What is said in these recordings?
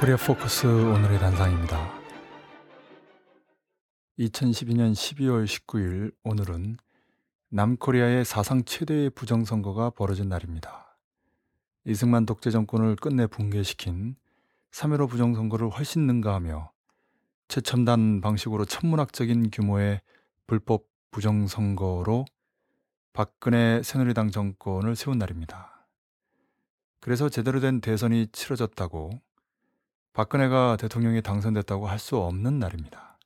코리아 포커스 오늘의 단상입니다. 2012년 12월 19일 오늘은 남코리아의 사상 최대의 부정선거가 벌어진 날입니다. 이승만 독재 정권을 끝내 붕괴시킨 3.15 부정선거를 훨씬 능가하며 최첨단 방식으로 천문학적인 규모의 불법 부정선거로 박근혜 새누리당 정권을 세운 날입니다. 그래서 제대로 된 대선이 치러졌다고 박근혜가 대통령이 당선됐다고 할 수 없는 날입니다.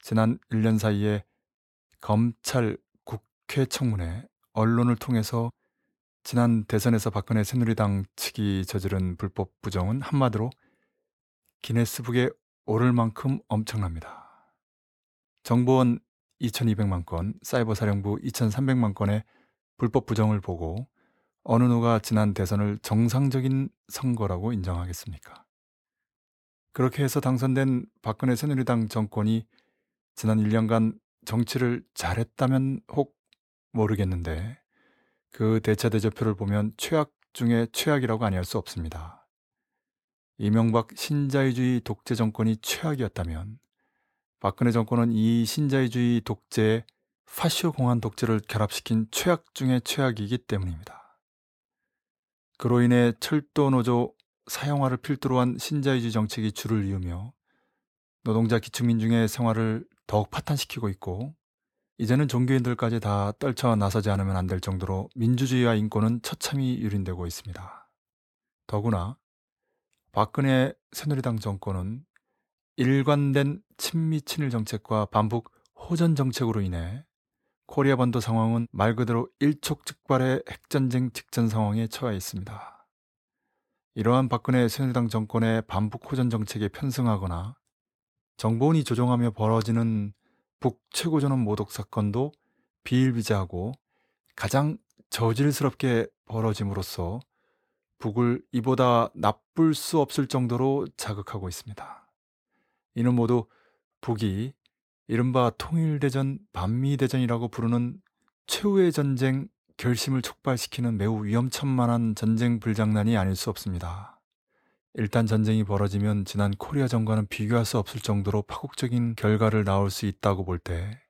지난 1년 사이에 검찰, 국회 청문회, 언론을 통해서 지난 대선에서 박근혜 새누리당 측이 저지른 불법 부정은 한마디로 기네스북에 오를 만큼 엄청납니다. 정보원 2200만 건, 사이버 사령부 2300만 건의 불법 부정을 보고 어느 누가 지난 대선을 정상적인 선거라고 인정하겠습니까? 그렇게 해서 당선된 박근혜 새누리당 정권이 지난 1년간 정치를 잘했다면 혹 모르겠는데 그 대차 대조표를 보면 최악 중에 최악이라고 아니할 수 없습니다. 이명박 신자유주의 독재 정권이 최악이었다면 박근혜 정권은 이 신자유주의 독재에 파쇼 공안 독재를 결합시킨 최악 중의 최악이기 때문입니다. 그로 인해 철도 노조 사형화를 필두로 한 신자유주의 정책이 줄을 이으며 노동자 기층민중의 생활을 더욱 파탄시키고 있고 이제는 종교인들까지 다 떨쳐 나서지 않으면 안 될 정도로 민주주의와 인권은 처참히 유린되고 있습니다. 더구나 박근혜 새누리당 정권은 일관된 친미 친일 정책과 반복 호전 정책으로 인해 코리아 반도 상황은 말 그대로 일촉즉발의 핵전쟁 직전 상황에 처해 있습니다. 이러한 박근혜 새누리당 정권의 반복 호전 정책에 편승하거나 정보원이 조종하며 벌어지는 북 최고전원 모독 사건도 비일비재하고 가장 저질스럽게 벌어짐으로써 북을 이보다 나쁠 수 없을 정도로 자극하고 있습니다. 이는 모두 북이 이른바 통일대전, 반미대전이라고 부르는 최후의 전쟁 결심을 촉발시키는 매우 위험천만한 전쟁 불장난이 아닐 수 없습니다. 일단 전쟁이 벌어지면 지난 코리아 전과는 비교할 수 없을 정도로 파국적인 결과를 낳을 수 있다고 볼 때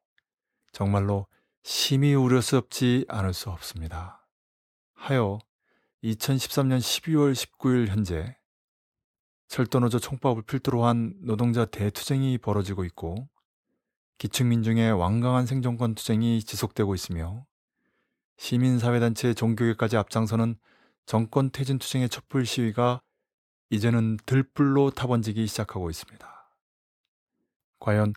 정말로 심히 우려스럽지 않을 수 없습니다. 하여 2013년 12월 19일 현재 철도노조 총법을 필두로 한 노동자 대투쟁이 벌어지고 있고 기층민중의 완강한 생존권 투쟁이 지속되고 있으며 시민사회단체 종교계까지 앞장서는 정권 퇴진 투쟁의 촛불 시위가 이제는 들불로 타번지기 시작하고 있습니다. 과연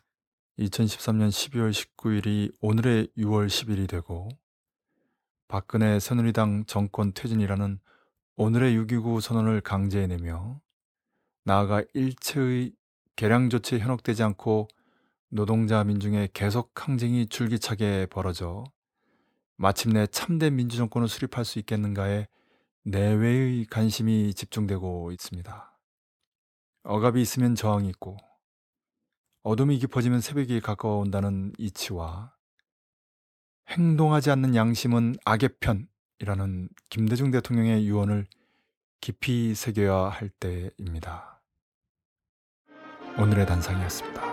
2013년 12월 19일이 오늘의 6월 10일이 되고 박근혜 새누리당 정권 퇴진이라는 오늘의 6.29 선언을 강제해내며 나아가 일체의 개량 조치에 현혹되지 않고 노동자 민중의 계속 항쟁이 줄기차게 벌어져 마침내 참된 민주정권을 수립할 수 있겠는가에 내외의 관심이 집중되고 있습니다. 억압이 있으면 저항이 있고 어둠이 깊어지면 새벽이 가까워온다는 이치와 행동하지 않는 양심은 악의 편이라는 김대중 대통령의 유언을 깊이 새겨야 할 때입니다. 오늘의 단상이었습니다.